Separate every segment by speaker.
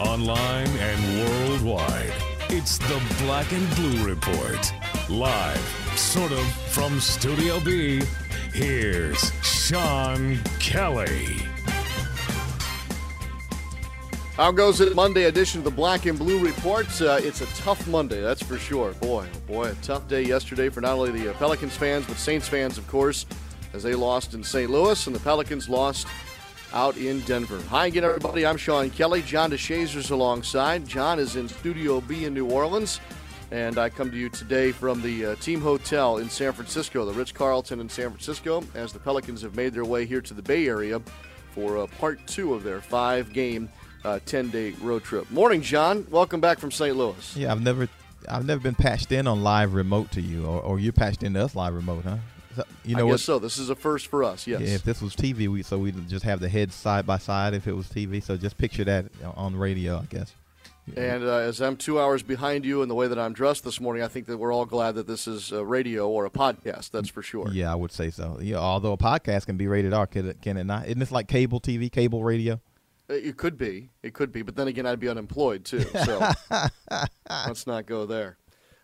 Speaker 1: Online and worldwide, it's the Black and Blue Report. Live, sort of, from Studio B, here's Sean Kelly.
Speaker 2: How goes it? Monday edition of the Black and Blue Report. Uh, it's a tough Monday, that's for sure. Boy, oh boy, a tough day yesterday for not only the uh, Pelicans fans, but Saints fans, of course, as they lost in St. Louis and the Pelicans lost out in Denver. Hi again, everybody. I'm Sean Kelly. John DeShazier's alongside. John is in Studio B in New Orleans, and I come to you today from the uh, Team Hotel in San Francisco, the Ritz Carlton in San Francisco, as the Pelicans have made their way here to the Bay Area for uh, part two of their five game uh, 10 day road trip. Morning, John. Welcome back from St. Louis.
Speaker 3: Yeah, I've never, I've never been patched in on live remote to you, or, or you patched into us live remote, huh? So, you know
Speaker 2: I
Speaker 3: what?
Speaker 2: guess so. This is a first for us, yes.
Speaker 3: Yeah, if this was TV, we so we'd just have the heads side by side. If it was TV, so just picture that on radio, I guess.
Speaker 2: and uh, as I'm two hours behind you in the way that I'm dressed this morning, I think that we're all glad that this is a radio or a podcast. That's for sure.
Speaker 3: Yeah, I would say so. Yeah, although a podcast can be rated R, can it, can it not? Isn't this like cable TV, cable radio?
Speaker 2: Uh, It could be. It could be. But then again, I'd be unemployed too. So let's not go there.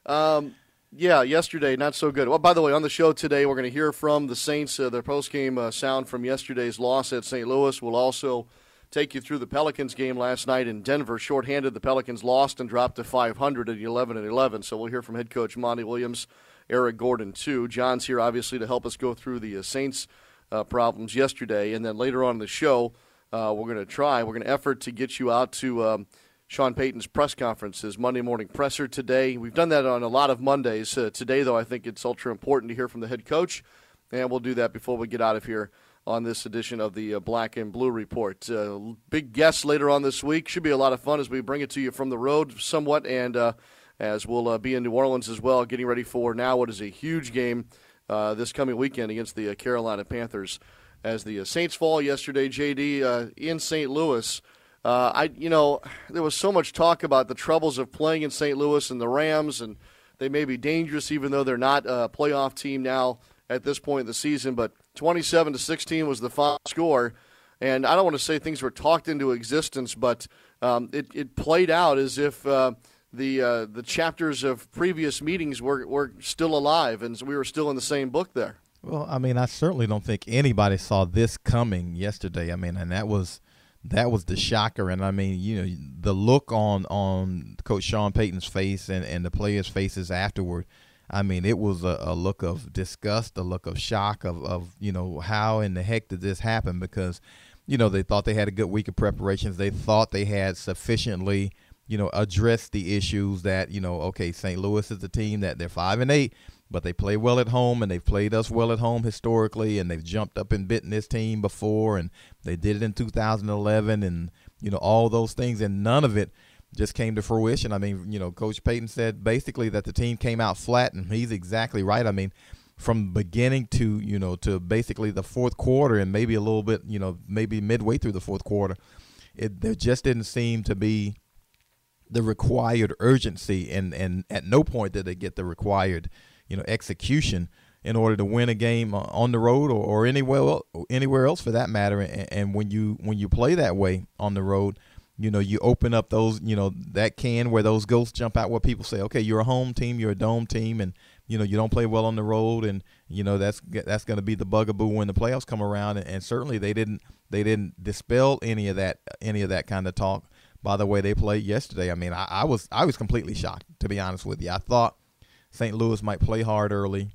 Speaker 2: Um, yeah, yesterday, not so good. Well, by the way, on the show today, we're going to hear from the Saints, uh, their postgame uh, sound from yesterday's loss at St. Louis. We'll also take you through the Pelicans game last night in Denver. Shorthanded, the Pelicans lost and dropped to 500 at 11 and 11. So we'll hear from head coach Monty Williams, Eric Gordon, too. John's here, obviously, to help us go through the uh, Saints' uh, problems yesterday. And then later on in the show, uh, we're going to try, we're going to effort to get you out to um, Sean Payton's press conference, his Monday morning presser today. We've done that on a lot of Mondays. Uh, today, though, I think it's ultra important to hear from the head coach, and we'll do that before we get out of here on this edition of the uh, Black and Blue Report. Uh, big guest later on this week. Should be a lot of fun as we bring it to you from the road somewhat, and uh, as we'll uh, be in New Orleans as well, getting ready for now what is a huge game uh, this coming weekend against the Carolina Panthers. As the Saints fall yesterday, JD in St. Louis. Uh, I, you know, there was so much talk about the troubles of playing in St. Louis and the Rams, and they may be dangerous even though they're not a playoff team now at this point in the season. But 27 to 16 was the final score, and I don't want to say things were talked into existence, but um, it, it played out as if uh, the uh, the chapters of previous meetings were were still alive, and we were still in the same book there.
Speaker 3: Well, I mean, I certainly don't think anybody saw this coming yesterday. I mean, and that was that was the shocker. And I mean, you know, the look on on Coach Sean Payton's face and and the players' faces afterward. I mean, it was a, a look of disgust, a look of shock, of of you know how in the heck did this happen? Because you know they thought they had a good week of preparations. They thought they had sufficiently you know addressed the issues that you know okay St. Louis is a team that they're five and eight but they play well at home and they've played us well at home historically and they've jumped up and bitten this team before and they did it in 2011 and you know all those things and none of it just came to fruition. I mean, you know, Coach Payton said basically that the team came out flat and he's exactly right. I mean, from beginning to, you know, to basically the fourth quarter and maybe a little bit, you know, maybe midway through the fourth quarter, it there just didn't seem to be the required urgency and and at no point did they get the required you know execution in order to win a game uh, on the road or, or anywhere el- anywhere else for that matter and, and when you when you play that way on the road you know you open up those you know that can where those ghosts jump out where people say okay you're a home team you're a dome team and you know you don't play well on the road and you know that's that's going to be the bugaboo when the playoffs come around and, and certainly they didn't they didn't dispel any of that any of that kind of talk by the way they played yesterday. I mean, I, I was I was completely shocked to be honest with you. I thought St. Louis might play hard early.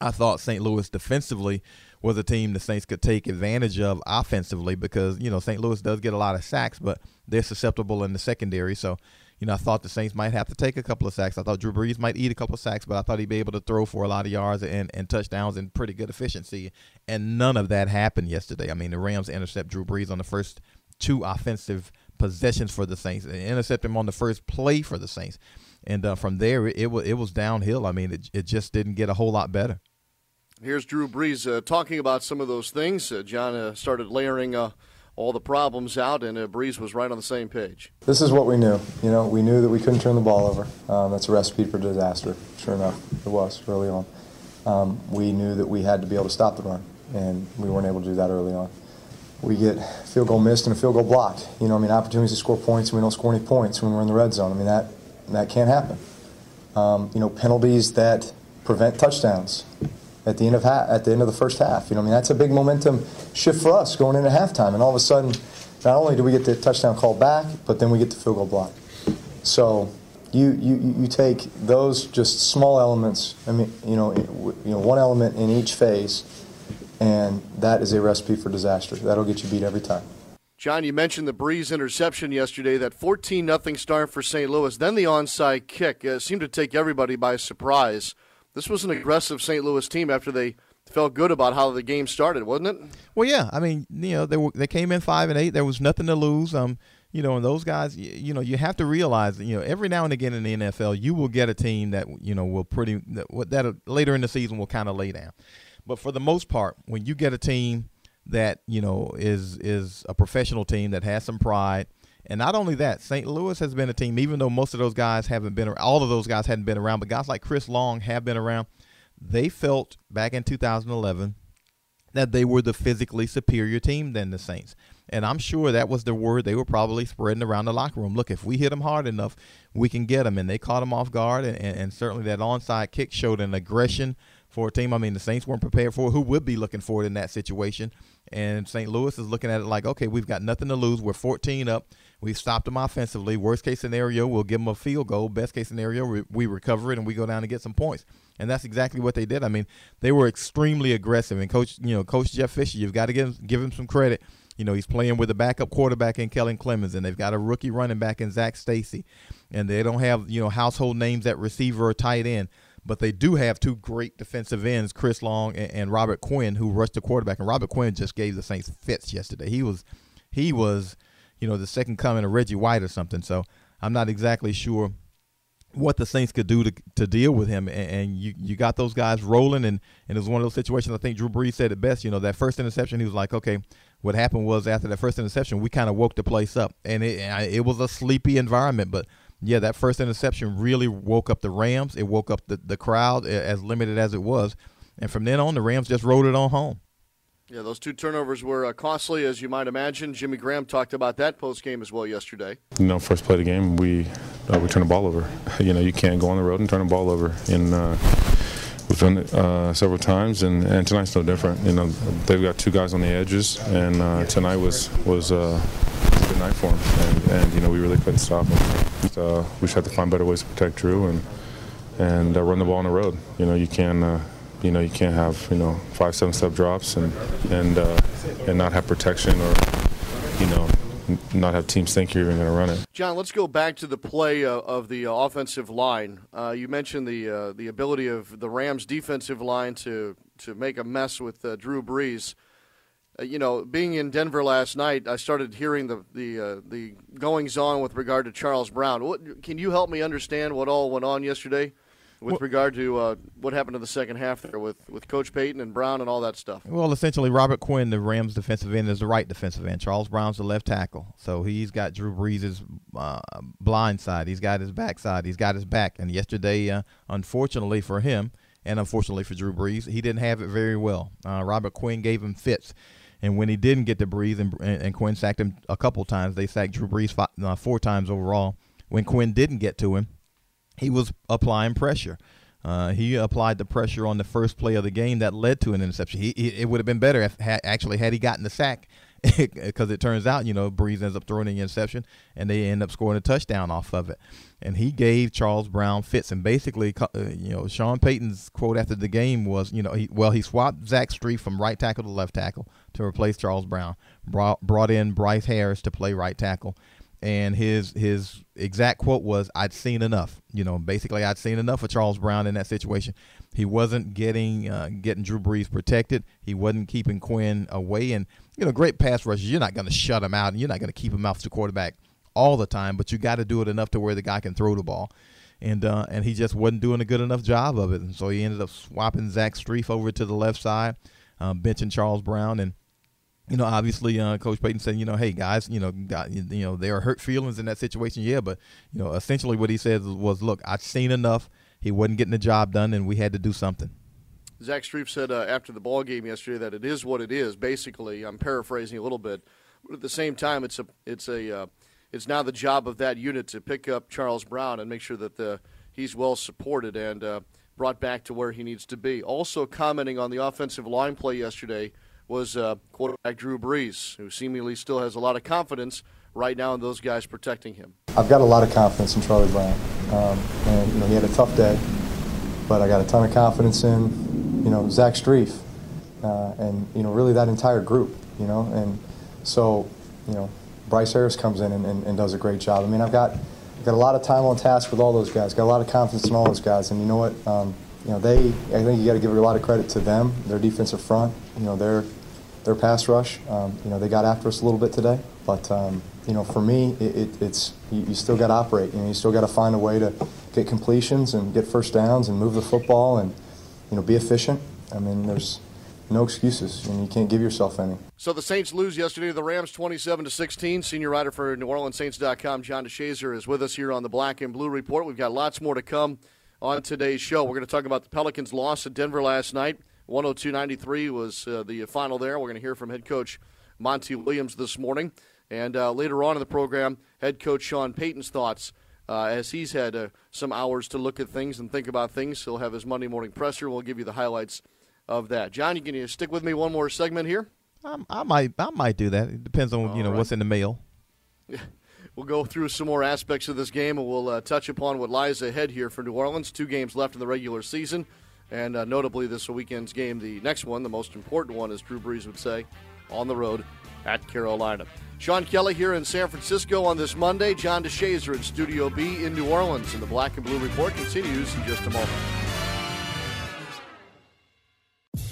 Speaker 3: I thought St. Louis defensively was a team the Saints could take advantage of offensively because you know St. Louis does get a lot of sacks, but they're susceptible in the secondary. So, you know, I thought the Saints might have to take a couple of sacks. I thought Drew Brees might eat a couple of sacks, but I thought he'd be able to throw for a lot of yards and, and touchdowns and pretty good efficiency. And none of that happened yesterday. I mean, the Rams intercept Drew Brees on the first two offensive possessions for the Saints, They intercepted him on the first play for the Saints, and uh, from there it, it was it was downhill. I mean, it it just didn't get a whole lot better.
Speaker 2: Here's Drew Brees uh, talking about some of those things. Uh, John uh, started layering uh, all the problems out, and uh, Brees was right on the same page.
Speaker 4: This is what we knew. You know, we knew that we couldn't turn the ball over. Um, that's a recipe for disaster. Sure enough, it was early on. Um, we knew that we had to be able to stop the run, and we weren't able to do that early on. We get field goal missed and a field goal blocked. You know, I mean, opportunities to score points, and we don't score any points when we're in the red zone. I mean, that that can't happen. Um, you know, penalties that prevent touchdowns at the end of ha- at the end of the first half. You know, I mean that's a big momentum shift for us going into halftime, and all of a sudden, not only do we get the touchdown call back, but then we get the field goal block. So you you you take those just small elements. I mean, you know, you know, one element in each phase, and that is a recipe for disaster. That'll get you beat every time.
Speaker 2: John, you mentioned the Brees interception yesterday, that 14 nothing start for St. Louis, then the onside kick seemed to take everybody by surprise. This was an aggressive St. Louis team after they felt good about how the game started, wasn't it?
Speaker 3: Well, yeah. I mean, you know, they were, they came in five and eight. There was nothing to lose. Um, you know, and those guys, you, you know, you have to realize, you know, every now and again in the NFL, you will get a team that you know will pretty that, that later in the season will kind of lay down. But for the most part, when you get a team that you know is is a professional team that has some pride and not only that, St. Louis has been a team, even though most of those guys haven't been, all of those guys hadn't been around, but guys like Chris Long have been around. They felt back in 2011 that they were the physically superior team than the Saints. And I'm sure that was the word they were probably spreading around the locker room. Look, if we hit them hard enough, we can get them. And they caught them off guard. And, and certainly that onside kick showed an aggression for a team. I mean, the Saints weren't prepared for it. Who would be looking for it in that situation? And St. Louis is looking at it like, okay, we've got nothing to lose. We're 14 up. We've stopped them offensively. Worst case scenario, we'll give them a field goal. Best case scenario, we recover it and we go down and get some points. And that's exactly what they did. I mean, they were extremely aggressive. And coach, you know, Coach Jeff Fisher, you've got to give him, give him some credit. You know, he's playing with a backup quarterback in Kellen Clemens, and they've got a rookie running back in Zac Stacy, and they don't have you know household names at receiver or tight end but they do have two great defensive ends, Chris Long and, and, Robert Quinn, who rushed the quarterback. And Robert Quinn just gave the Saints fits yesterday. He was, he was you know, the second coming of Reggie White or something. So I'm not exactly sure what the Saints could do to to deal with him. And, and, you you got those guys rolling, and, and it was one of those situations. I think Drew Brees said it best. You know, that first interception, he was like, okay, what happened was after that first interception, we kind of woke the place up, and it it was a sleepy environment, but. Yeah, that first interception really woke up the Rams. It woke up the, the crowd, as limited as it was. And from then on, the Rams just rode it on home.
Speaker 2: Yeah, those two turnovers were uh, costly, as you might imagine. Jimmy Graham talked about that post game as well yesterday.
Speaker 5: You know, first play of the game, we uh, we turn the ball over. You know, you can't go on the road and turn the ball over. And uh, we've done it uh, several times, and, and tonight's no different. You know, they've got two guys on the edges, and uh, tonight was was uh, a good night for them. And, and, you know, we really couldn't stop them. So we just had to find better ways to protect Drew and and run the ball on the road. You know, you can you know you can't have you know five seven step drops and and uh, and not have protection or you know not have teams think you're even going to run it.
Speaker 2: John, let's go back to the play uh, of the uh, offensive line. Uh, you mentioned the uh, the ability of the Rams' defensive line to to make a mess with uh, Drew Brees. You know, being in Denver last night, I started hearing the the the goings on with regard to Charles Brown. What, can you help me understand what all went on yesterday? with well, regard to uh, what happened in the second half there with, with Coach Payton and Brown and all that stuff?
Speaker 3: Well, essentially, Robert Quinn, the Rams defensive end, is the right defensive end. Charles Brown's the left tackle. So he's got Drew Brees' uh, blind side. He's got his backside. He's got his back. And yesterday, uh, unfortunately for him, and unfortunately for Drew Brees, he didn't have it very well. Uh, Robert Quinn gave him fits. And when he didn't get to Brees and, and, Quinn sacked him a couple times, they sacked Drew Brees five, uh, four times overall. When Quinn didn't get to him, he was applying pressure. Uh, he applied the pressure on the first play of the game that led to an interception. He, he it would have been better if ha- actually had he gotten the sack, because it turns out you know Brees ends up throwing the interception and they end up scoring a touchdown off of it. And he gave Charles Brown fits and basically uh, you know Sean Payton's quote after the game was you know he, well he swapped Zach Strief from right tackle to left tackle to replace Charles Brown, brought brought in Bryce Harris to play right tackle. And his his exact quote was i'd seen enough. You know basically i'd seen enough of charles brown in that situation. He wasn't getting uh, getting drew brees protected. He wasn't keeping quinn away. And you know great pass rushes you're not going to shut him out. And you're not going to keep him off the quarterback all the time, but you got to do it enough to where the guy can throw the ball. And uh, and he just wasn't doing a good enough job of it, and so he ended up swapping Zach Strief over to the left side, uh, benching Charles Brown, and you know, obviously, uh, Coach Payton said, you know, hey guys, you know, got, you know, there are hurt feelings in that situation, yeah, but you know, essentially what he said was, look, I've seen enough. He wasn't getting the job done, and we had to do something.
Speaker 2: Zach Strief said uh, after the ball game yesterday that it is what it is. Basically, I'm paraphrasing a little bit, but at the same time, it's a it's a uh, it's now the job of that unit to pick up Charles Brown and make sure that the he's well supported and uh, brought back to where he needs to be. Also, commenting on the offensive line play yesterday was uh, quarterback Drew Brees, who seemingly still has a lot of confidence right now in those guys protecting him.
Speaker 4: I've got a lot of confidence in Charlie Brown, um, and you know he had a tough day, but I got a ton of confidence in you know Zach Strief, uh, and you know really that entire group, you know, and so you know Bryce Harris comes in and, and, and does a great job. I mean I've got got a lot of time on task with all those guys, got a lot of confidence in all those guys, and you know what. Um, you know, they, I think you got to give a lot of credit to them, their defensive front, you know, their, their pass rush. Um, you know, they got after us a little bit today, but, um, you know, for me, it, it, it's, you, you still got to operate. You know, you still got to find a way to get completions and get first downs and move the football and, you know, be efficient. I mean, there's no excuses, and you can't give yourself any.
Speaker 2: So the Saints lose yesterday to the Rams 27 to 16. Senior writer for NewOrleansSaints.com, John DeShazier, is with us here on the Black and Blue Report. We've got lots more to come on today's show. We're going to talk about the Pelicans' loss at Denver last night. 102-93 was uh, the final there. We're going to hear from head coach Monty Williams this morning. And uh, later on in the program, head coach Sean Payton's thoughts uh, as he's had uh, some hours to look at things and think about things. He'll have his Monday morning presser. We'll give you the highlights of that. John, you can you stick with me one more segment here?
Speaker 3: I, I might I might do that. It depends on All you know right. what's in the mail.
Speaker 2: We'll go through some more aspects of this game, and we'll uh, touch upon what lies ahead here for New Orleans. Two games left in the regular season, and uh, notably this weekend's game, the next one, the most important one, as Drew Brees would say, on the road at Carolina. Sean Kelly here in San Francisco on this Monday. John DeShazier in Studio B in New Orleans, and the Black and Blue Report continues in just a moment.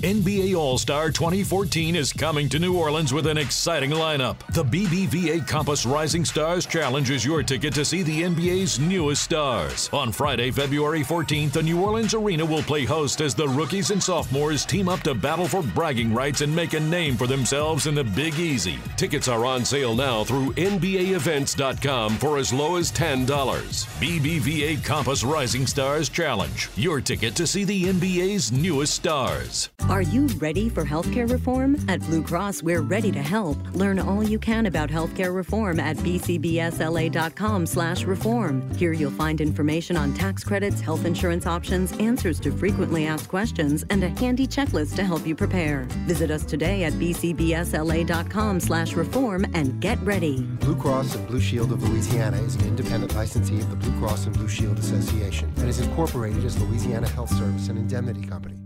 Speaker 1: NBA All Star 2014 is coming to New Orleans with an exciting lineup. The BBVA Compass Rising Stars Challenge is your ticket to see the NBA's newest stars. On Friday, February 14th, the New Orleans Arena will play host as the rookies and sophomores team up to battle for bragging rights and make a name for themselves in the Big Easy. Tickets are on sale now through NBAEvents.com for as low as $10. BBVA Compass Rising Stars Challenge, your ticket to see the NBA's newest stars.
Speaker 6: Are you ready for healthcare reform? At Blue Cross, we're ready to help. Learn all you can about healthcare reform at bcbsla.com/reform. Here you'll find information on tax credits, health insurance options, answers to frequently asked questions, and a handy checklist to help you prepare. Visit us today at bcbsla.com/reform and get ready.
Speaker 7: Blue Cross and Blue Shield of Louisiana is an independent licensee of the Blue Cross and Blue Shield Association and is incorporated as Louisiana Health Service and Indemnity Company.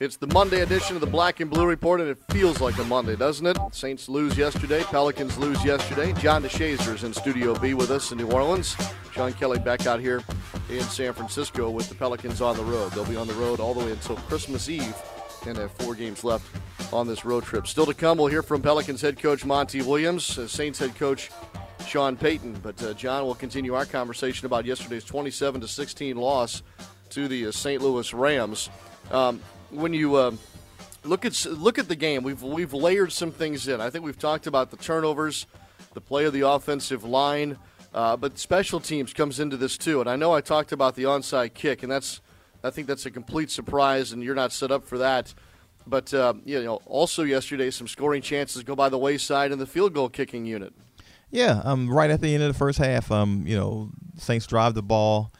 Speaker 2: It's the Monday edition of the Black and Blue Report, and it feels like a Monday, doesn't it? Saints lose yesterday, Pelicans lose yesterday. John DeShazier is in Studio B with us in New Orleans. John Kelly back out here in San Francisco with the Pelicans on the road. They'll be on the road all the way until Christmas Eve and they have four games left on this road trip. Still to come, we'll hear from Pelicans head coach Monty Williams, uh, Saints head coach Sean Payton. But uh, John will continue our conversation about yesterday's 27 to 16 loss to the uh, St. Louis Rams. Um, when you uh, look at look at the game, we've we've layered some things in. I think we've talked about the turnovers, the play of the offensive line, uh, but special teams comes into this too. And I know I talked about the onside kick, and that's I think that's a complete surprise, and you're not set up for that. But uh, you know, also yesterday, some scoring chances go by the wayside in the field goal kicking unit.
Speaker 3: Yeah, um, right at the end of the first half, um, you know, Saints drive the ball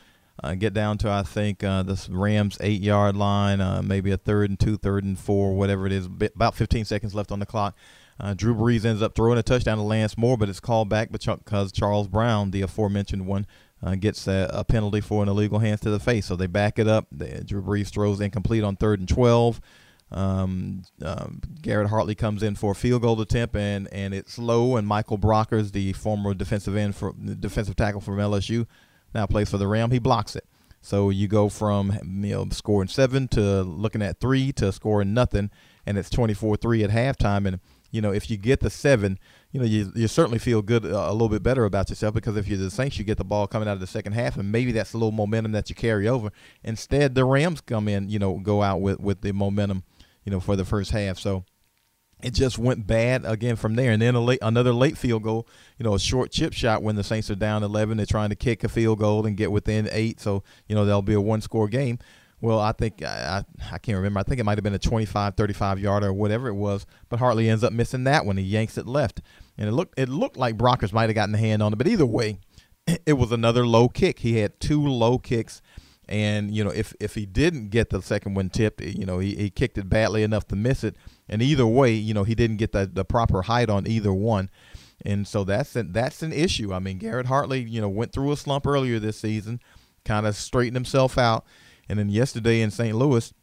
Speaker 3: uh, get down to I think uh, the Rams eight yard line, uh, maybe a third and two, third and four, whatever it is. About 15 seconds left on the clock. Uh, Drew Brees ends up throwing a touchdown to Lance Moore, but it's called back because Charles Brown, the aforementioned one, uh, gets a, a, penalty for an illegal hands to the face. So they back it up. The, Drew Brees throws incomplete on third and 12. Um, um, Garrett Hartley comes in for a field goal attempt, and, and it's low. And Michael Brockers, the former defensive end for defensive tackle from LSU, now plays for the Ram. He blocks it. So you go from you know scoring seven to looking at three to scoring nothing, and it's 24-3 at halftime. And you know, if you get the seven, you know, you, you certainly feel good uh, a little bit better about yourself because if you're the Saints, you get the ball coming out of the second half, and maybe that's a little momentum that you carry over. Instead, the Rams come in, you know, go out with with the momentum, you know, for the first half. So it just went bad again from there. And then a late, another late field goal, you know, a short chip shot when the Saints are down 11. They're trying to kick a field goal and get within eight. So, you know, that'll be a one score game. Well, I think I, I can't remember. I think it might have been a 25, 35 yarder or whatever it was, but Hartley ends up missing that one. He yanks it left, and it looked it looked like Brockers might have gotten the hand on it, but either way, it was another low kick. He had two low kicks, and you know if if he didn't get the second one tipped, eh, you know he, he kicked it badly enough to miss it, and either way, you know he didn't get the the proper height on either one. And so that's an, that's an issue. I mean, Garrett Hartley, you know, went through a slump earlier this season, kind of straightened himself out and then yesterday in St. Louis,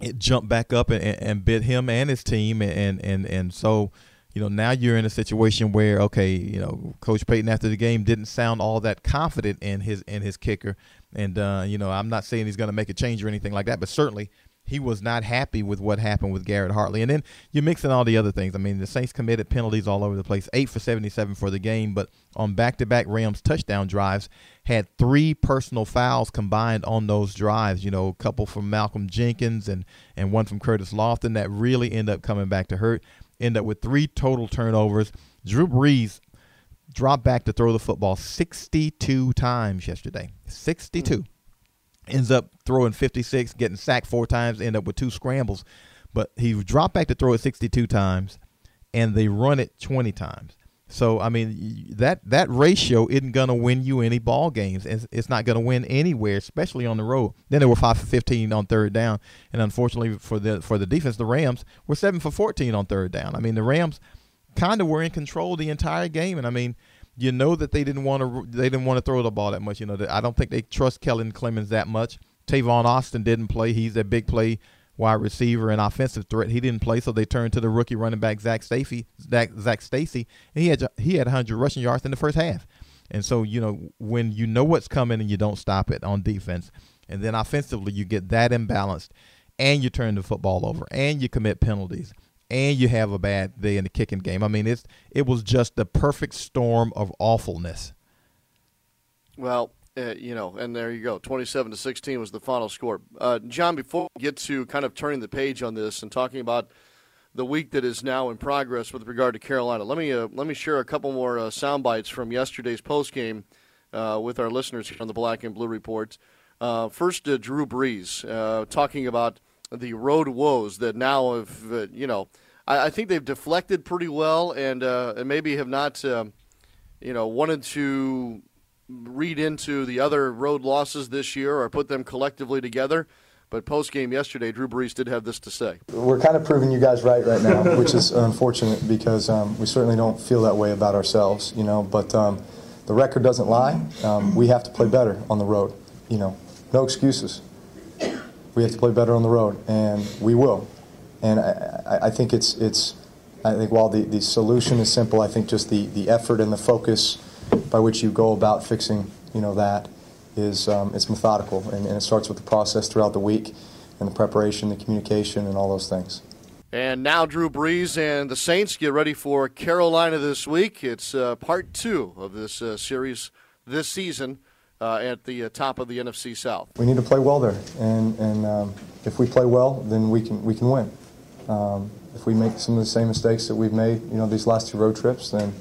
Speaker 3: it jumped back up and, and bit him and his team. And, and, and so, you know, now you're in a situation where, okay, you know, Coach Payton after the game didn't sound all that confident in his in his kicker. And, uh, you know, I'm not saying he's going to make a change or anything like that, but certainly – he was not happy with what happened with Garrett Hartley. And then you're mixing all the other things. I mean, the Saints committed penalties all over the place, eight for 77 for the game, but on back to back Rams touchdown drives, had three personal fouls combined on those drives. You know, a couple from Malcolm Jenkins and, and one from Curtis Lofton that really end up coming back to hurt. End up with three total turnovers. Drew Brees dropped back to throw the football 62 times yesterday. 62. Mm ends up throwing 56, getting sacked four times, end up with two scrambles. But he dropped back to throw it 62 times, and they run it 20 times. So I mean that that ratio isn't going to win you any ball games. It's, it's not going to win anywhere, especially on the road. Then they were five for 15 on third down, and unfortunately for the for the defense, the Rams were seven for 14 on third down. I mean the Rams kind of were in control the entire game, and I mean you know that they didn't want to they didn't want to throw the ball that much. You know, I don't think they trust Kellen Clemens that much. Tavon Austin didn't play. He's a big play wide receiver and offensive threat. He didn't play, so they turned to the rookie running back Zac Stacy. Zach, Zac Stacy, and he had he had 100 rushing yards in the first half. And so you know when you know what's coming and you don't stop it on defense, and then offensively you get that imbalanced, and you turn the football over, and you commit penalties and you have a bad day in the kicking game. I mean, it's it was just the perfect storm of awfulness.
Speaker 2: Well, uh, you know, and there you go. 27 to 16 was the final score. Uh, John, before we get to kind of turning the page on this and talking about the week that is now in progress with regard to Carolina, let me uh, let me share a couple more uh, sound bites from yesterday's post game uh, with our listeners here on the Black and Blue Report. Uh, first, Drew Brees talking about the road woes that now have, uh, you know, I, I, think they've deflected pretty well and, uh, and maybe have not, uh, you know, wanted to read into the other road losses this year or put them collectively together. But post game yesterday, Drew Brees did have this to say.
Speaker 4: We're kind of proving you guys right right now, which is unfortunate because um, we certainly don't feel that way about ourselves, you know. But um, the record doesn't lie. Um, we have to play better on the road, you know. No excuses we have to play better on the road, and we will. And I, I think it's it's. I think while the, the solution is simple, I think just the, the effort and the focus by which you go about fixing you know that is um, it's methodical and, and it starts with the process throughout the week and the preparation, the communication, and all those things.
Speaker 2: And now Drew Brees and the Saints get ready for Carolina this week. It's uh, part two of this uh, series this season uh, at the uh, top of the NFC South.
Speaker 4: We need to play well there, and and um, if we play well, then we can we can win. Um, if we make some of the same mistakes that we've made, you know, these last two road trips, then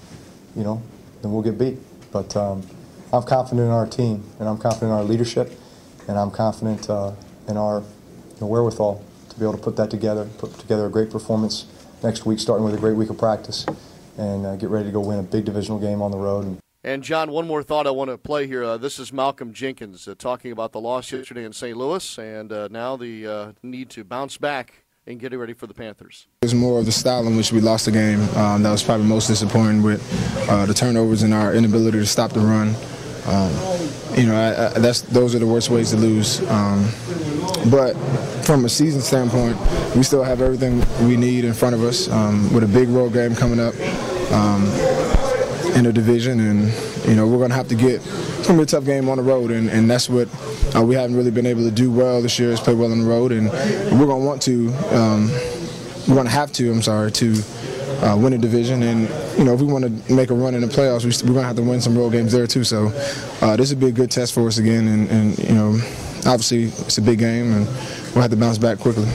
Speaker 4: you know, then we'll get beat. But um, I'm confident in our team, and I'm confident in our leadership, and I'm confident uh, in our you know, wherewithal to be able to put that together, put together a great performance next week, starting with a great week of practice, and uh, get ready to go win a big divisional game on the road. And,
Speaker 2: and John, one more thought I want to play here. Uh, this is Malcolm Jenkins uh, talking about the loss yesterday in St. Louis, and uh, now the uh, need to bounce back and getting ready for the Panthers.
Speaker 8: It's more of the style in which we lost the game um, that was probably most disappointing with uh, the turnovers and our inability to stop the run. Um, you know, I, I, that's those are the worst ways to lose. Um, but from a season standpoint, we still have everything we need in front of us um, with a big road game coming up. In the division, and you know we're going to have to get. It's going to be a tough game on the road, and, and that's what uh, we haven't really been able to do well this year is play well on the road, and we're going to want to. Um, we're going to have to. I'm sorry to uh, win a division, and you know if we want to make a run in the playoffs, we, are going to have to win some road games there too. So uh, this would be a good test for us again, and, and you know obviously it's a big game, and we'll have to bounce back quickly.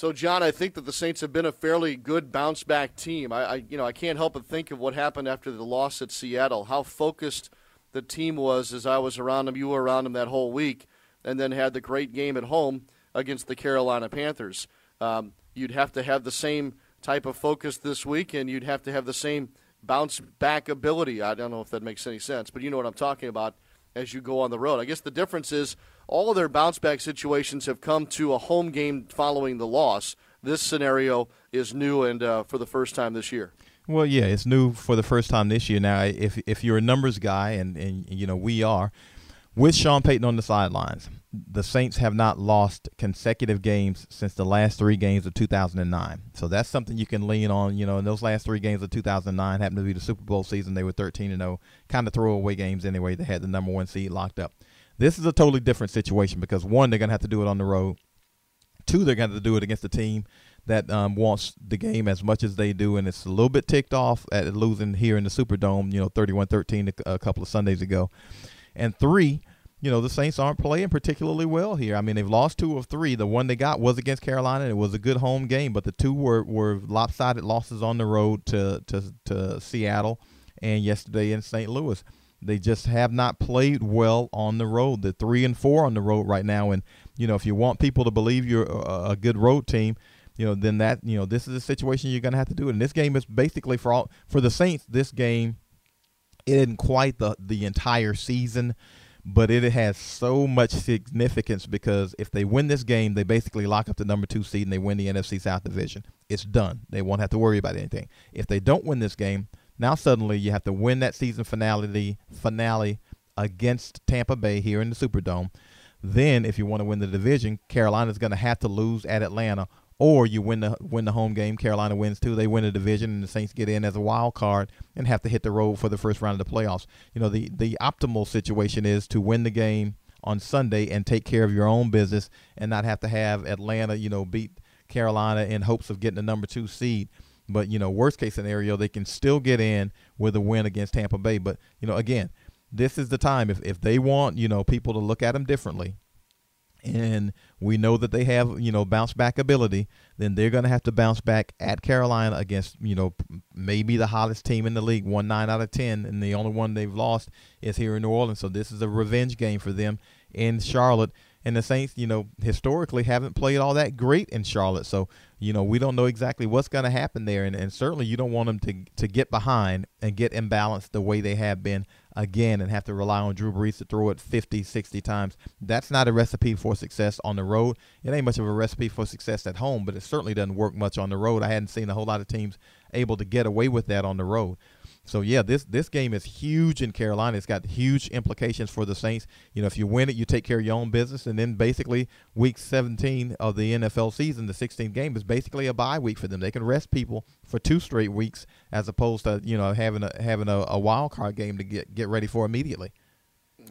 Speaker 2: So, John, I think that the Saints have been a fairly good bounce back team. I, I, you know, I can't help but think of what happened after the loss at Seattle. How focused the team was as I was around them. You were around them that whole week, and then had the great game at home against the Carolina Panthers. Um, you'd have to have the same type of focus this week, and you'd have to have the same bounce back ability. I don't know if that makes any sense, but you know what I'm talking about as you go on the road. I guess the difference is all of their bounce back situations have come to a home game following the loss. This scenario is new and uh, for the first time this year.
Speaker 3: Well, yeah, it's new for the first time this year. Now, if if you're a numbers guy, and and you know we are, with Sean Payton on the sidelines, the Saints have not lost consecutive games since the last three games of 2009. So that's something you can lean on. You know, in those last three games of 2009 happened to be the Super Bowl season. They were 13 and 0, kind of throwaway games anyway. They had the number one seed locked up. This is a totally different situation because one, they're going to have to do it on the road. Two, they're going to do it against a team that um, wants the game as much as they do, and it's a little bit ticked off at losing here in the Superdome, you know, 31-13 a, a couple of Sundays ago. And three, you know, the Saints aren't playing particularly well here. I mean, they've lost two of three. The one they got was against Carolina. It was a good home game, but the two were, were lopsided losses on the road to, to, to Seattle and yesterday in St. Louis. They just have not played well on the road. They're three and four on the road right now. And, you know, if you want people to believe you're a, a good road team, you know, then that, you know, this is a situation you're going to have to do it. And this game is basically for all, for the Saints, this game, it isn't quite the, the entire season but it has so much significance because if they win this game, they basically lock up the number two seed and they win the NFC South division. It's done. They won't have to worry about anything. If they don't win this game, now suddenly you have to win that season finale finale against Tampa Bay here in the Superdome. Then, if you want to win the division, Carolina's going to have to lose at Atlanta or you win the win the home game. Carolina wins too. They win the division, and the Saints get in as a wild card and have to hit the road for the first round of the playoffs. You know, the the optimal situation is to win the game on Sunday and take care of your own business and not have to have Atlanta, you know, beat Carolina in hopes of getting the number two seed. But you know, worst case scenario, they can still get in with a win against Tampa Bay. But you know, again, this is the time if if they want you know people to look at them differently and we know that they have you know bounce back ability then they're going to have to bounce back at carolina against you know maybe the hottest team in the league one nine out of ten and the only one they've lost is here in new orleans. So this is a revenge game for them in charlotte and the Saints, you know, historically haven't played all that great in Charlotte. So, you know, we don't know exactly what's going to happen there. And, and certainly you don't want them to, to get behind and get imbalanced the way they have been again and have to rely on Drew Brees to throw it 50, 60 times. That's not a recipe for success on the road. It ain't much of a recipe for success at home, but it certainly doesn't work much on the road. I hadn't seen a whole lot of teams able to get away with that on the road. So yeah, this this game is huge in Carolina. It's got huge implications for the Saints. You know, if you win it, you take care of your own business, and then basically week 17 of the NFL season, the 16th game is basically a bye week for them. They can rest people for two straight weeks as opposed to you know having a having a, a wild card game to get get ready for immediately.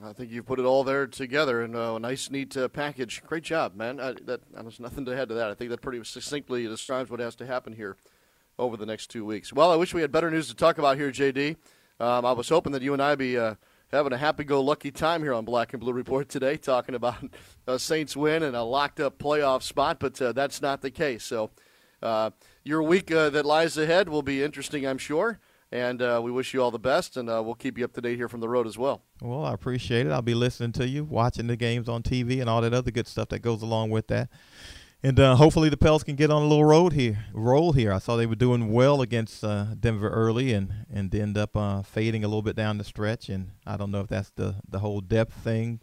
Speaker 2: I think you've put it all there together in a nice, neat uh, package. Great job, man. I, that, there's nothing to add to that. I think that pretty succinctly describes what has to happen here over the next two weeks. Well, I wish we had better news to talk about here, JD. Um, I was hoping that you and I be uh, having a happy-go-lucky time here on Black and Blue Report today, talking about a Saints win and a locked-up playoff spot, but uh, that's not the case. So uh, your week uh, that lies ahead will be interesting, I'm sure. And uh, we wish you all the best, and uh, we'll keep you up to date here from the road as well.
Speaker 3: Well, I appreciate it. I'll be listening to you, watching the games on TV, and all that other good stuff that goes along with that. And uh, hopefully the Pels can get on a little road here, roll here. I saw they were doing well against uh, Denver early, and and end up uh, fading a little bit down the stretch. And I don't know if that's the the whole depth thing,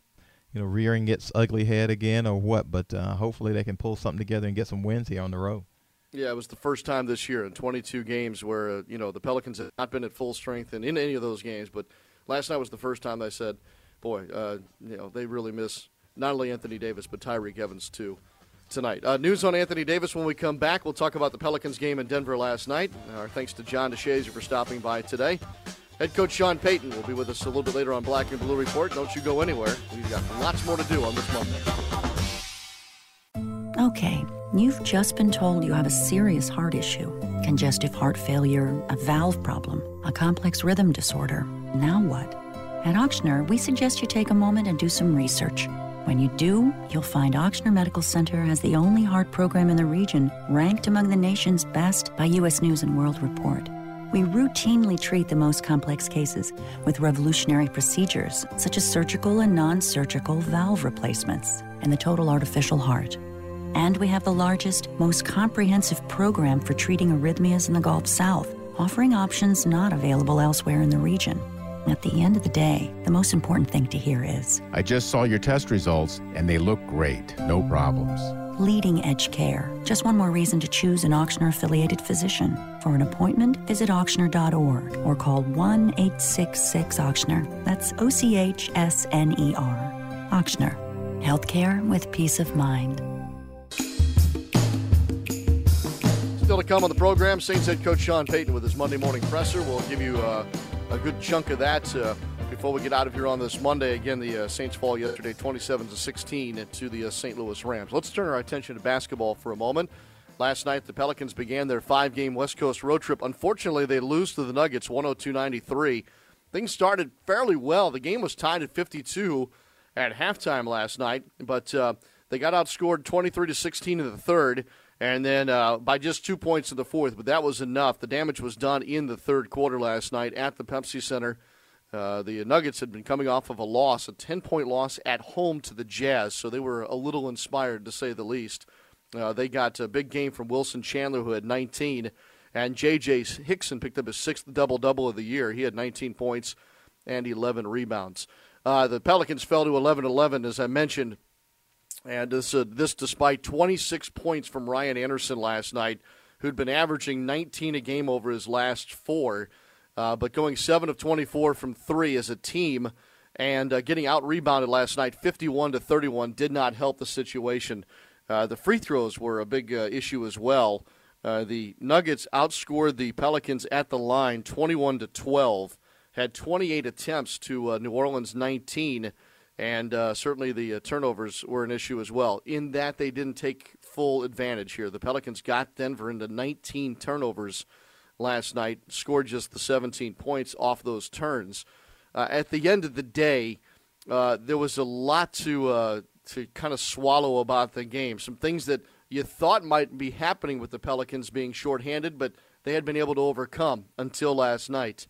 Speaker 3: you know, rearing its ugly head again or what. But uh, hopefully they can pull something together and get some wins here on the road.
Speaker 2: Yeah, it was the first time this year in 22 games where uh, you know the Pelicans have not been at full strength in, in any of those games. But last night was the first time I said, "Boy, uh, you know they really miss not only Anthony Davis but Tyreke Evans too." Tonight. Uh, news on Anthony Davis when we come back. We'll talk about the Pelicans game in Denver last night. Our thanks to John DeShazier for stopping by today. Head coach Sean Payton will be with us a little bit later on Black and Blue Report. Don't you go anywhere. We've got lots more to do on this Monday.
Speaker 9: Okay, you've just been told you have a serious heart issue congestive heart failure, a valve problem, a complex rhythm disorder. Now what? At Ochsner, we suggest you take a moment and do some research. When you do, you'll find Ochsner Medical Center has the only heart program in the region ranked among the nation's best by U.S. News and World Report. We routinely treat the most complex cases with revolutionary procedures such as surgical and non surgical valve replacements and the total artificial heart. And we have the largest, most comprehensive program for treating arrhythmias in the Gulf South, offering options not available elsewhere in the region. At the end of the day, the most important thing to hear is
Speaker 10: I just saw your test results and they look great. No problems.
Speaker 9: leading edge care. Just one more reason to choose an Ochsner affiliated physician. For an appointment, visit Ochsner.org or call 1 866 Ochsner. That's O C H S N E R. Ochsner. Healthcare with peace of mind.
Speaker 2: Still to come on the program, Saints head coach Sean Payton with his Monday morning presser. We'll give you uh, a good chunk of that uh, before we get out of here on this Monday. Again, the uh, Saints fall yesterday 27 to 16 to the uh, St. Louis Rams. Let's turn our attention to basketball for a moment. Last night, the Pelicans began their five game West Coast road trip. Unfortunately, they lose to the Nuggets 102 93. Things started fairly well. The game was tied at 52 at halftime last night, but uh, they got outscored 23 to 16 in the third and then uh, by just two points in the fourth, but that was enough. The damage was done in the third quarter last night at the Pepsi Center. Uh, the Nuggets had been coming off of a loss, a 10 point loss at home to the Jazz, so they were a little inspired to say the least. Uh, they got a big game from Wilson Chandler, who had 19, and J.J. Hickson picked up his sixth double double of the year. He had 19 points and 11 rebounds. Uh, the Pelicans fell to 11 11, as I mentioned. And this, uh, this despite 26 points from Ryan Anderson last night, who'd been averaging 19 a game over his last four, uh, but going 7 of 24 from three as a team and uh, getting out rebounded last night, 51 to 31, did not help the situation. Uh, the free throws were a big uh, issue as well. Uh, the Nuggets outscored the Pelicans at the line 21 to 12, had 28 attempts to New Orleans 19 and uh, certainly the uh, turnovers were an issue as well. In that they didn't take full advantage here. The Pelicans got Denver into 19 turnovers last night, scored just the 17 points off those turns. Uh, at the end of the day, uh, there was a lot to uh, to kind of swallow about the game. Some things that you thought might be happening with the Pelicans being shorthanded, but they had been able to overcome until last night.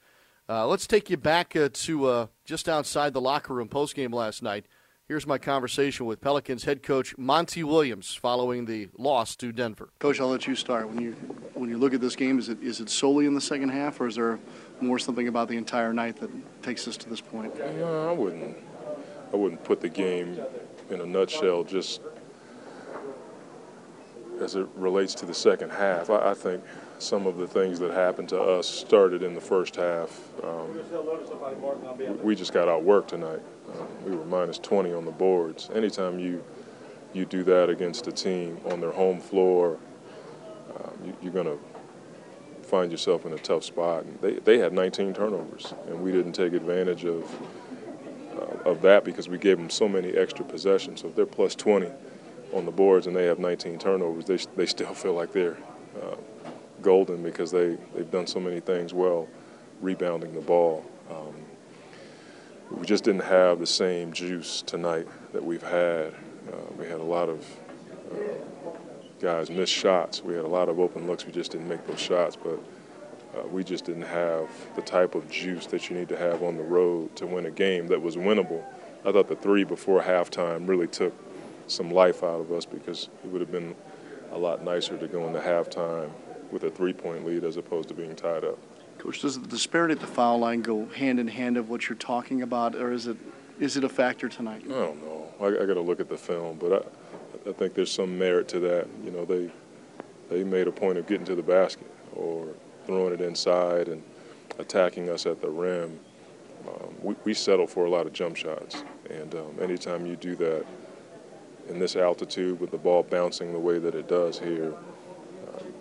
Speaker 2: Uh, let's take you back uh, to uh, just outside the locker room postgame last night. Here's my conversation with Pelicans head coach Monty Williams following the loss to Denver.
Speaker 11: Coach, I'll let you start. When you when you look at this game, is it is it solely in the second half, or is there more something about the entire night that takes us to this point?
Speaker 5: No, I wouldn't. I wouldn't put the game in a nutshell just as it relates to the second half. I, I think some of the things that happened to us started in the first half. Um, we just got outworked tonight. Uh, we were minus 20 on the boards. Anytime you you do that against a team on their home floor, uh, you, are going to find yourself in a tough spot. And they, they had 19 turnovers, and we didn't take advantage of uh, of that because we gave them so many extra possessions. So if they're plus 20 on the boards and they have 19 turnovers, they, they still feel like they're uh, golden because they, they've done so many things well, rebounding the ball. Um, we just didn't have the same juice tonight that we've had. Uh, we had a lot of uh, guys miss shots. We had a lot of open looks. We just didn't make those shots, but uh, we just didn't have the type of juice that you need to have on the road to win a game that was winnable. I thought the three before halftime really took some life out of us because it would have been a lot nicer to go into halftime with a three-point lead as opposed to being tied up.
Speaker 11: Coach, does the disparity at the foul line go hand in hand of what you're talking about, or is it is it a factor tonight?
Speaker 5: I don't know. I, I got to look at the film, but I, I think there's some merit to that. You know, they they made a point of getting to the basket or throwing it inside and attacking us at the rim. Um, we, we settle for a lot of jump shots, and um, anytime you do that in this altitude with the ball bouncing the way that it does here,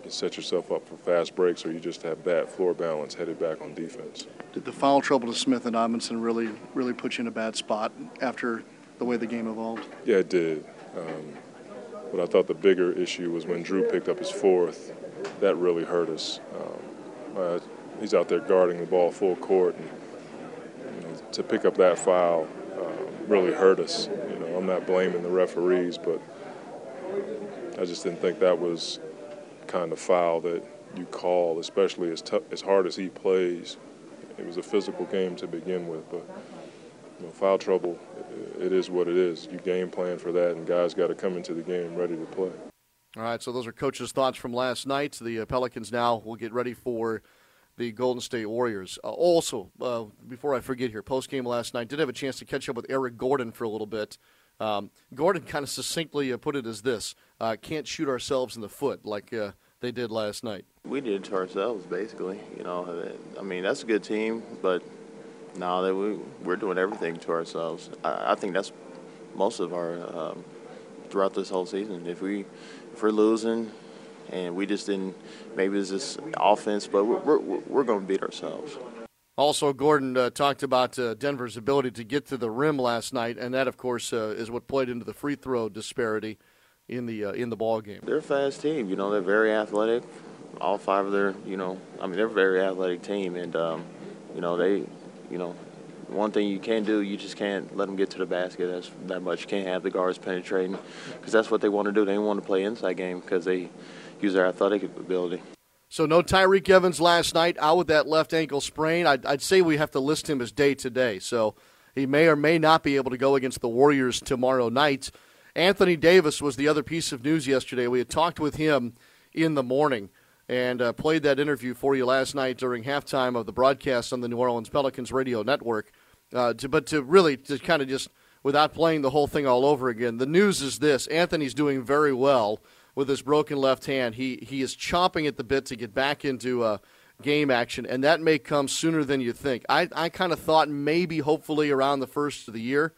Speaker 5: you set yourself up for fast breaks or you just have bad floor balance headed back on defense.
Speaker 11: Did the foul trouble to Smith and Amundson really, really put you in a bad spot after the way the game evolved?
Speaker 5: Yeah, it did. Um, but I thought the bigger issue was when Jrue picked up his fourth. That really hurt us. Um, uh, he's out there guarding the ball full court, and you know, to pick up that foul uh, really hurt us. You know, I'm not blaming the referees, but I just didn't think that was kind of foul that you call, especially as as hard as he plays. It was a physical game to begin with, but you know, foul trouble, it is what it is. You game plan for that, and guys got to come into the game ready to play.
Speaker 2: All right, so those are coaches' thoughts from last night. The uh, Pelicans now will get ready for the Golden State Warriors. Uh, also, uh, before I forget here, post game last night, did have a chance to catch up with Eric Gordon for a little bit. Um, Gordon kind of succinctly uh, put it as this: uh, "Can't shoot ourselves in the foot like uh, they did last night."
Speaker 12: We did it to ourselves, basically. You know, I mean, that's a good team, but now that we we're doing everything to ourselves. I, I think that's most of our um, throughout this whole season. If we if we're losing, and we just didn't, maybe it's just offense, but we're we're, we're going to beat ourselves.
Speaker 2: Also, Gordon uh, talked about uh, Denver's ability to get to the rim last night, and that, of course, uh, is what played into the free throw disparity in the uh, in the ball game.
Speaker 12: They're a fast team. You know, they're very athletic. All five of their, you know, I mean, they're a very athletic team, and um, you know, they, you know, one thing you can't do, you just can't let them get to the basket as that much. You can't have the guards penetrating because that's what they want to do. They want to play inside game because they use their athletic ability.
Speaker 2: So no Tyreke Evans last night out with that left ankle sprain. I'd, I'd say we have to list him as day to day. So he may or may not be able to go against the Warriors tomorrow night. Anthony Davis was the other piece of news yesterday. We had talked with him in the morning and uh, played that interview for you last night during halftime of the broadcast on the New Orleans Pelicans radio network. Uh, to, but to really to kind of just without playing the whole thing all over again, the news is this: Anthony's doing very well with his broken left hand. He he is chomping at the bit to get back into uh, game action, and that may come sooner than you think. I I kind of thought maybe hopefully around the first of the year,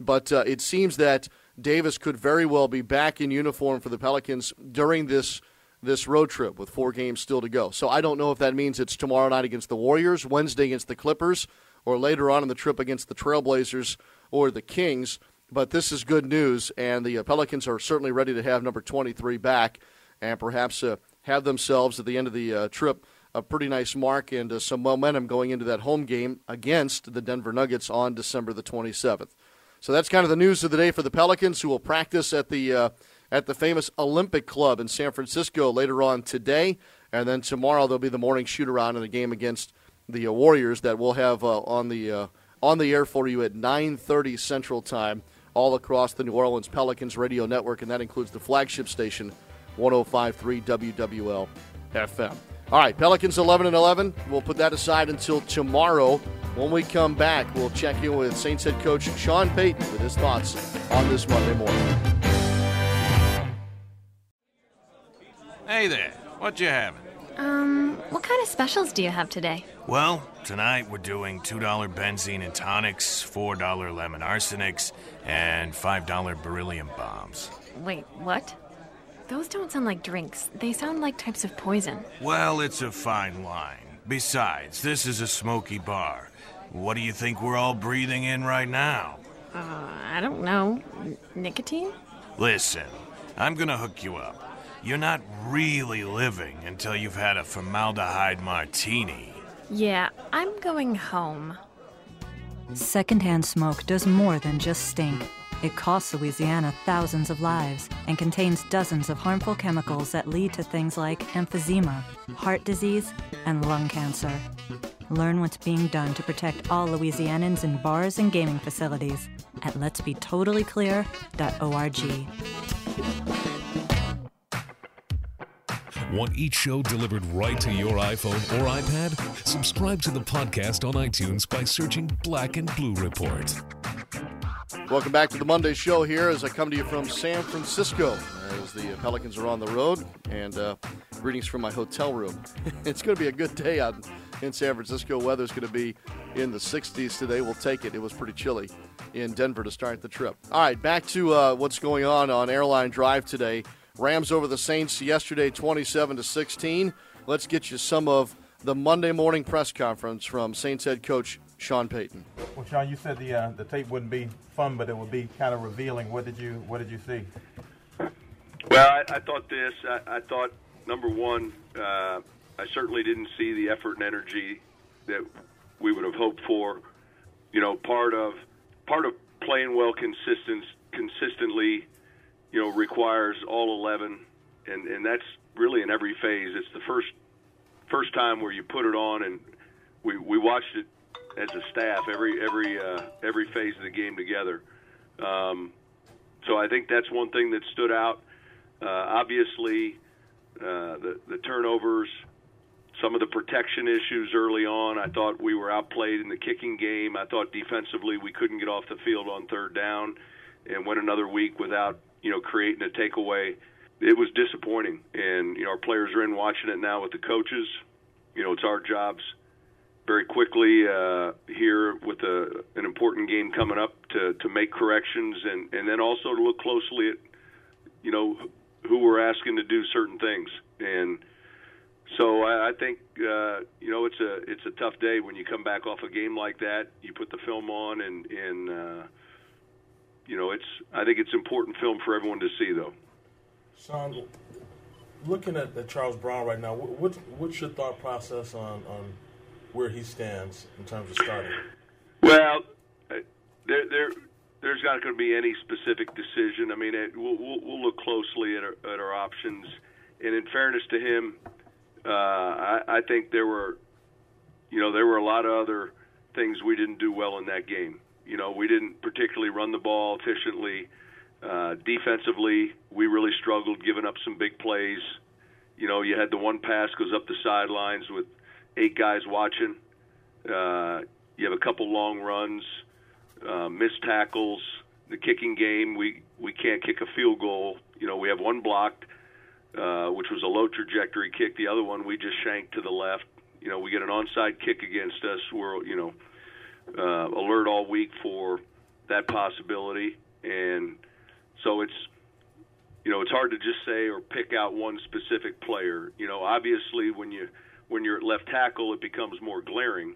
Speaker 2: but uh, it seems that Davis could very well be back in uniform for the Pelicans during this this road trip with four games still to go. So I don't know if that means it's tomorrow night against the Warriors, Wednesday against the Clippers, or later on in the trip against the Trailblazers or the Kings. But this is good news, and the uh, Pelicans are certainly ready to have number 23 back and perhaps uh, have themselves at the end of the uh, trip a pretty nice mark and uh, some momentum going into that home game against the Denver Nuggets on December the 27th. So that's kind of the news of the day for the Pelicans, who will practice at the uh, at the famous Olympic Club in San Francisco later on today, and then tomorrow there'll be the morning shoot around in the game against the uh, Warriors that we'll have uh, on the uh, on the air for you at 9:30 Central Time, all across the New Orleans Pelicans radio network, and that includes the flagship station, 105.3 WWL FM. All right, Pelicans 11 and 11. We'll put that aside until tomorrow. When we come back, we'll check in with Saints head coach Sean Payton with his thoughts on this Monday morning.
Speaker 13: Hey there, what you having?
Speaker 14: Um, what kind of specials do you have today?
Speaker 13: Well, tonight we're doing $2 benzene and tonics, $4 lemon arsenics, and $5 beryllium bombs.
Speaker 14: Wait, what? Those don't sound like drinks. They sound like types of poison.
Speaker 13: Well, it's a fine line. Besides, this is a smoky bar. What do you think we're all breathing in right now?
Speaker 14: Uh, I don't know. N- nicotine?
Speaker 13: Listen, I'm gonna hook you up. You're not really living until you've had a formaldehyde martini.
Speaker 14: Yeah, I'm going home.
Speaker 15: Secondhand smoke does more than just stink. It costs Louisiana thousands of lives and contains dozens of harmful chemicals that lead to things like emphysema, heart disease, and lung cancer. Learn what's being done to protect all Louisianans in bars and gaming facilities at letsbetotallyclear.org.
Speaker 1: Want each show delivered right to your iPhone or iPad? Subscribe to the podcast on iTunes by searching Black and Blue Report.
Speaker 2: Welcome back to the Monday show here as I come to you from San Francisco as the Pelicans are on the road. And uh, greetings from my hotel room. it's going to be a good day out in San Francisco. Weather's going to be in the 60s today. We'll take it. It was pretty chilly in Denver to start the trip. All right, back to uh, what's going on on Airline Drive today. Rams over the Saints yesterday 27 to 16. Let's get you some of the Monday morning press conference from Saints head coach Sean Payton.
Speaker 16: Well, Sean, you said the uh, the tape wouldn't be fun, but it would be kind of revealing. What did you What did you see? Well, I, I thought this. I, I thought number one, uh, I certainly didn't see the effort and energy that we would have hoped for. You know, part of part of playing well consistent consistently, you know, requires all eleven, and and that's really in every phase. It's the first first time where you put it on, and we we watched it as a staff every every uh, every phase of the game together. Um, so I think that's one thing that stood out. Uh, obviously, uh, the the turnovers, some of the protection issues early on. I thought we were outplayed in the kicking game. I thought defensively we couldn't get off the field on third down, and went another week without you know creating a takeaway. It was disappointing, and you know our players are in watching it now with the coaches. You know it's our jobs very quickly uh, here with a, an important game coming up to, to make corrections and, and then also to look closely at you know who we're asking to do certain things and so I, I think uh, you know it's a it's a tough day when you come back off a game like that you put the film on and and uh, you know it's I think it's important film for everyone to see though.
Speaker 17: Sean, looking at, at Charles Brown right now, what what's your thought process on on where he stands in terms of starting?
Speaker 16: Well, uh, there, there, there's not going to be any specific decision. I mean, it, we'll, we'll, we'll look closely at our, at our options. And in fairness to him, uh, I, I think there were, you know, there were a lot of other things we didn't do well in that game. You know, we didn't particularly run the ball efficiently. Uh, defensively, we really struggled, giving up some big plays. You know, you had the one pass goes up the sidelines with – eight guys watching. Uh, you have a couple long runs, uh, missed tackles. The kicking game, we we can't kick a field goal. You know, we have one blocked, uh, which was a low trajectory kick. The other one we just shanked to the left. You know, we get an onside kick against us. We're you know uh, alert all week for that possibility, and so it's you know it's hard to just say or pick out one specific player. You know, obviously when you when you're at left tackle, it becomes more glaring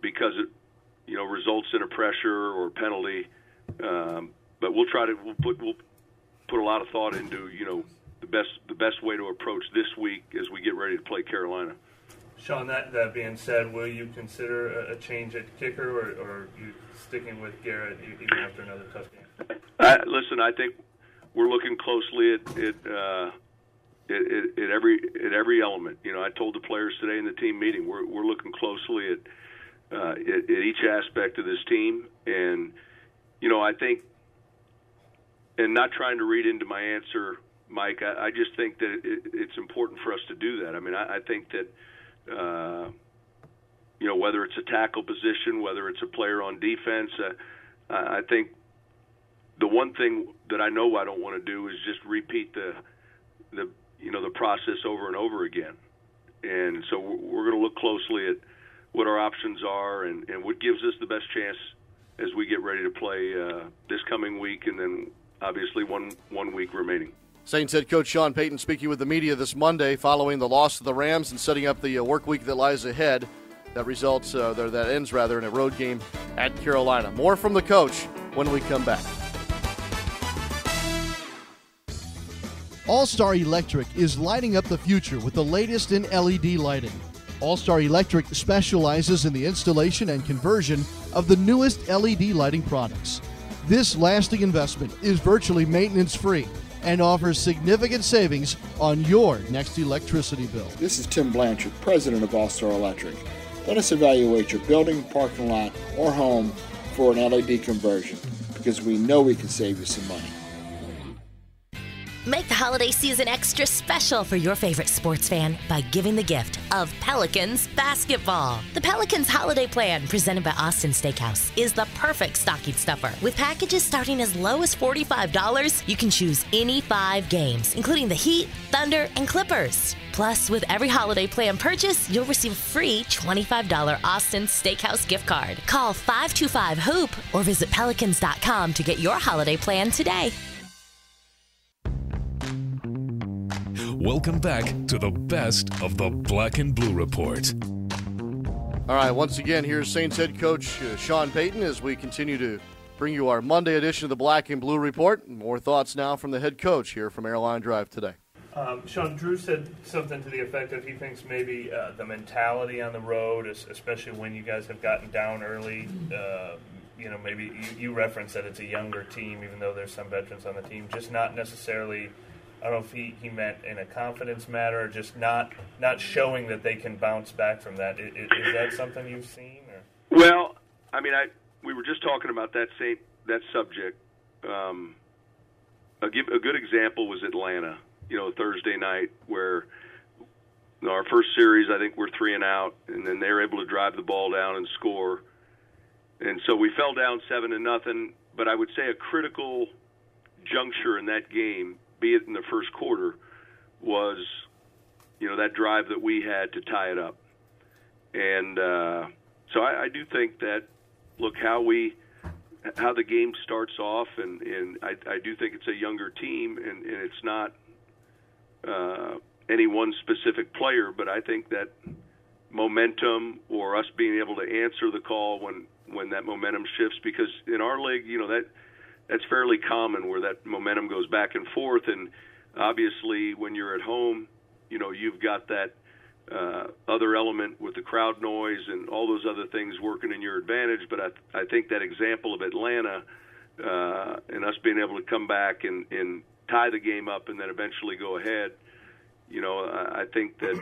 Speaker 16: because it, you know, results in a pressure or penalty. Um, but we'll try to we'll put we'll put a lot of thought into you know the best the best way to approach this week as we get ready to play Carolina.
Speaker 17: Sean, that, that being said, will you consider a, a change at kicker, or, or are you sticking with Garrett even after another tough game?
Speaker 16: I, listen, I think we're looking closely at, at uh, at, at, at every at every element. You know, I told the players today in the team meeting we're we're looking closely at uh, at, at each aspect of this team, and you know, I think, and not trying to read into my answer, Mike. I, I just think that it, it's important for us to do that. I mean, I, I think that. Uh, you know, whether it's a tackle position, whether it's a player on defense, uh, I think the one thing that I know I don't want to do is just repeat the the you know the process over and over again. And so we're going to look closely at what our options are and, and what gives us the best chance as we get ready to play uh, this coming week, and then obviously one one week remaining.
Speaker 2: Saints head coach Sean Payton speaking with the media this Monday following the loss to the Rams and setting up the uh, work week that lies ahead. That results, uh, that ends rather, in a road game at Carolina. More from the coach when we come back.
Speaker 18: All Star Electric is lighting up the future with the latest in LED lighting. All Star Electric specializes in the installation and conversion of the newest LED lighting products. This lasting investment is virtually maintenance free and offers significant savings on your next electricity bill.
Speaker 19: This is Tim Blanchard, president of All Star Electric. Let us evaluate your building, parking lot, or home for an LED conversion because we know we can save you some money.
Speaker 20: Make the holiday season extra special for your favorite sports fan by giving the gift of Pelicans basketball. The Pelicans holiday plan, presented by Austin Steakhouse, is the perfect stocking stuffer. With packages starting as low as $45, you can choose any five games, including the Heat, Thunder, and Clippers. Plus, with every holiday plan purchase, you'll receive a free $25 Austin Steakhouse gift card. Call 525 Hoop or visit pelicans.com to get your holiday plan today.
Speaker 1: Welcome back to the best of the Black and Blue Report.
Speaker 2: All right, once again, here's Saints head coach uh, Sean Payton as we continue to bring you our Monday edition of the Black and Blue Report. More thoughts now from the head coach here from Airline Drive today.
Speaker 21: Um, Sean Drew said something to the effect that he thinks maybe uh, the mentality on the road, especially when you guys have gotten down early, uh, you know, maybe you, you referenced that it's a younger team, even though there's some veterans on the team, just not necessarily. Don't know if he, he meant in a confidence matter, or just not not showing that they can bounce back from that. Is, is that something you've seen? Or?
Speaker 16: Well, I mean, I we were just talking about that same that subject. Um, a, give, a good example was Atlanta you know Thursday night where our first series I think we're three and out, and then they're able to drive the ball down and score, and so we fell down seven to nothing. But I would say a critical juncture in that game, be it in the first quarter, was you know that drive that we had to tie it up, and uh, so I, I do think that look how we how the game starts off, and, and I, I do think it's a younger team, and, and it's not uh, any one specific player, but I think that momentum or us being able to answer the call when when that momentum shifts because in our league, you know that that's fairly common where that momentum goes back and forth and obviously when you're at home, you know, you've got that uh, other element with the crowd noise and all those other things working in your advantage. But I, I think that example of Atlanta uh, and us being able to come back and, and tie the game up and then eventually go ahead. You know, I, I think that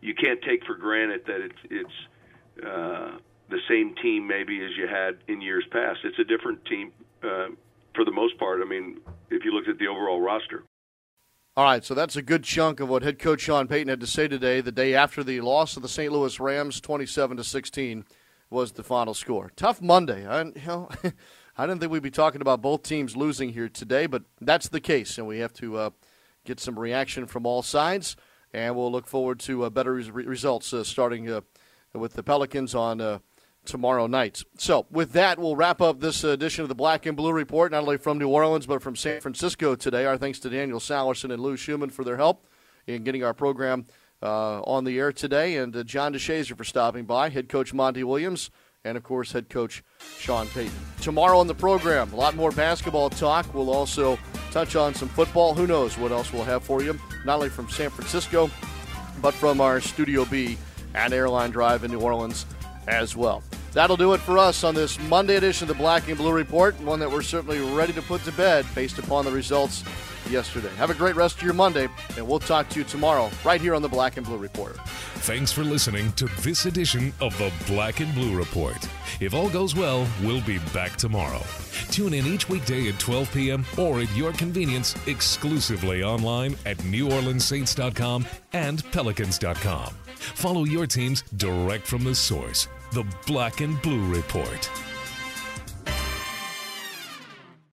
Speaker 16: you can't take for granted that it's it's uh, the same team maybe as you had in years past. It's a different team uh, for the most part. I mean, if you looked at the overall roster.
Speaker 2: All right, so that's a good chunk of what head coach Sean Payton had to say today. The day after the loss of the St. Louis Rams, twenty-seven to sixteen, was the final score. Tough Monday. I, you know, I didn't think we'd be talking about both teams losing here today, but that's the case, and we have to uh, get some reaction from all sides. And we'll look forward to uh, better re- results uh, starting uh, with the Pelicans on uh, tomorrow night. So, with that, we'll wrap up this edition of the Black and Blue Report, not only from New Orleans, but from San Francisco today. Our thanks to Daniel Salerson and Lou Schumann for their help in getting our program uh, on the air today, and John DeShazier for stopping by, head coach Monty Williams and of course head coach Sean Payton. Tomorrow on the program, a lot more basketball talk. We'll also touch on some football. Who knows what else we'll have for you, not only from San Francisco, but from our Studio B at Airline Drive in New Orleans as well. That'll do it for us on this Monday edition of the Black and Blue Report, one that we're certainly ready to put to bed based upon the results yesterday. Have a great rest of your Monday, and we'll talk to you tomorrow right here on the Black and Blue Report.
Speaker 1: Thanks for listening to this edition of the Black and Blue Report. If all goes well, we'll be back tomorrow. Tune in each weekday at 12 p.m. or at your convenience exclusively online at NewOrleansSaints.com and Pelicans.com. Follow your teams direct from the source, the Black and Blue Report.